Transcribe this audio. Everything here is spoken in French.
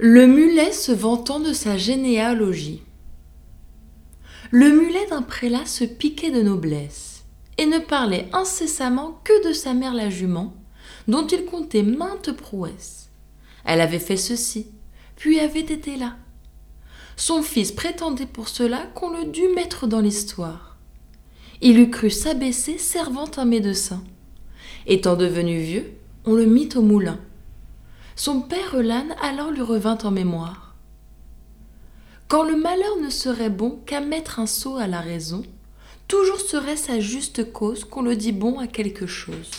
Le mulet se vantant de sa généalogie. Le mulet d'un prélat se piquait de noblesse et ne parlait incessamment que de sa mère la jument, dont il comptait maintes prouesses. Elle avait fait ceci, puis avait été là. Son fils prétendait pour cela qu'on le dût mettre dans l'histoire. Il eût cru s'abaisser servant un médecin. Étant devenu vieux, on le mit au moulin. Son père Eulane alors lui revint en mémoire. Quand le malheur ne serait bon qu'à mettre un sot à la raison, toujours serait sa juste cause qu'on le dit bon à quelque chose.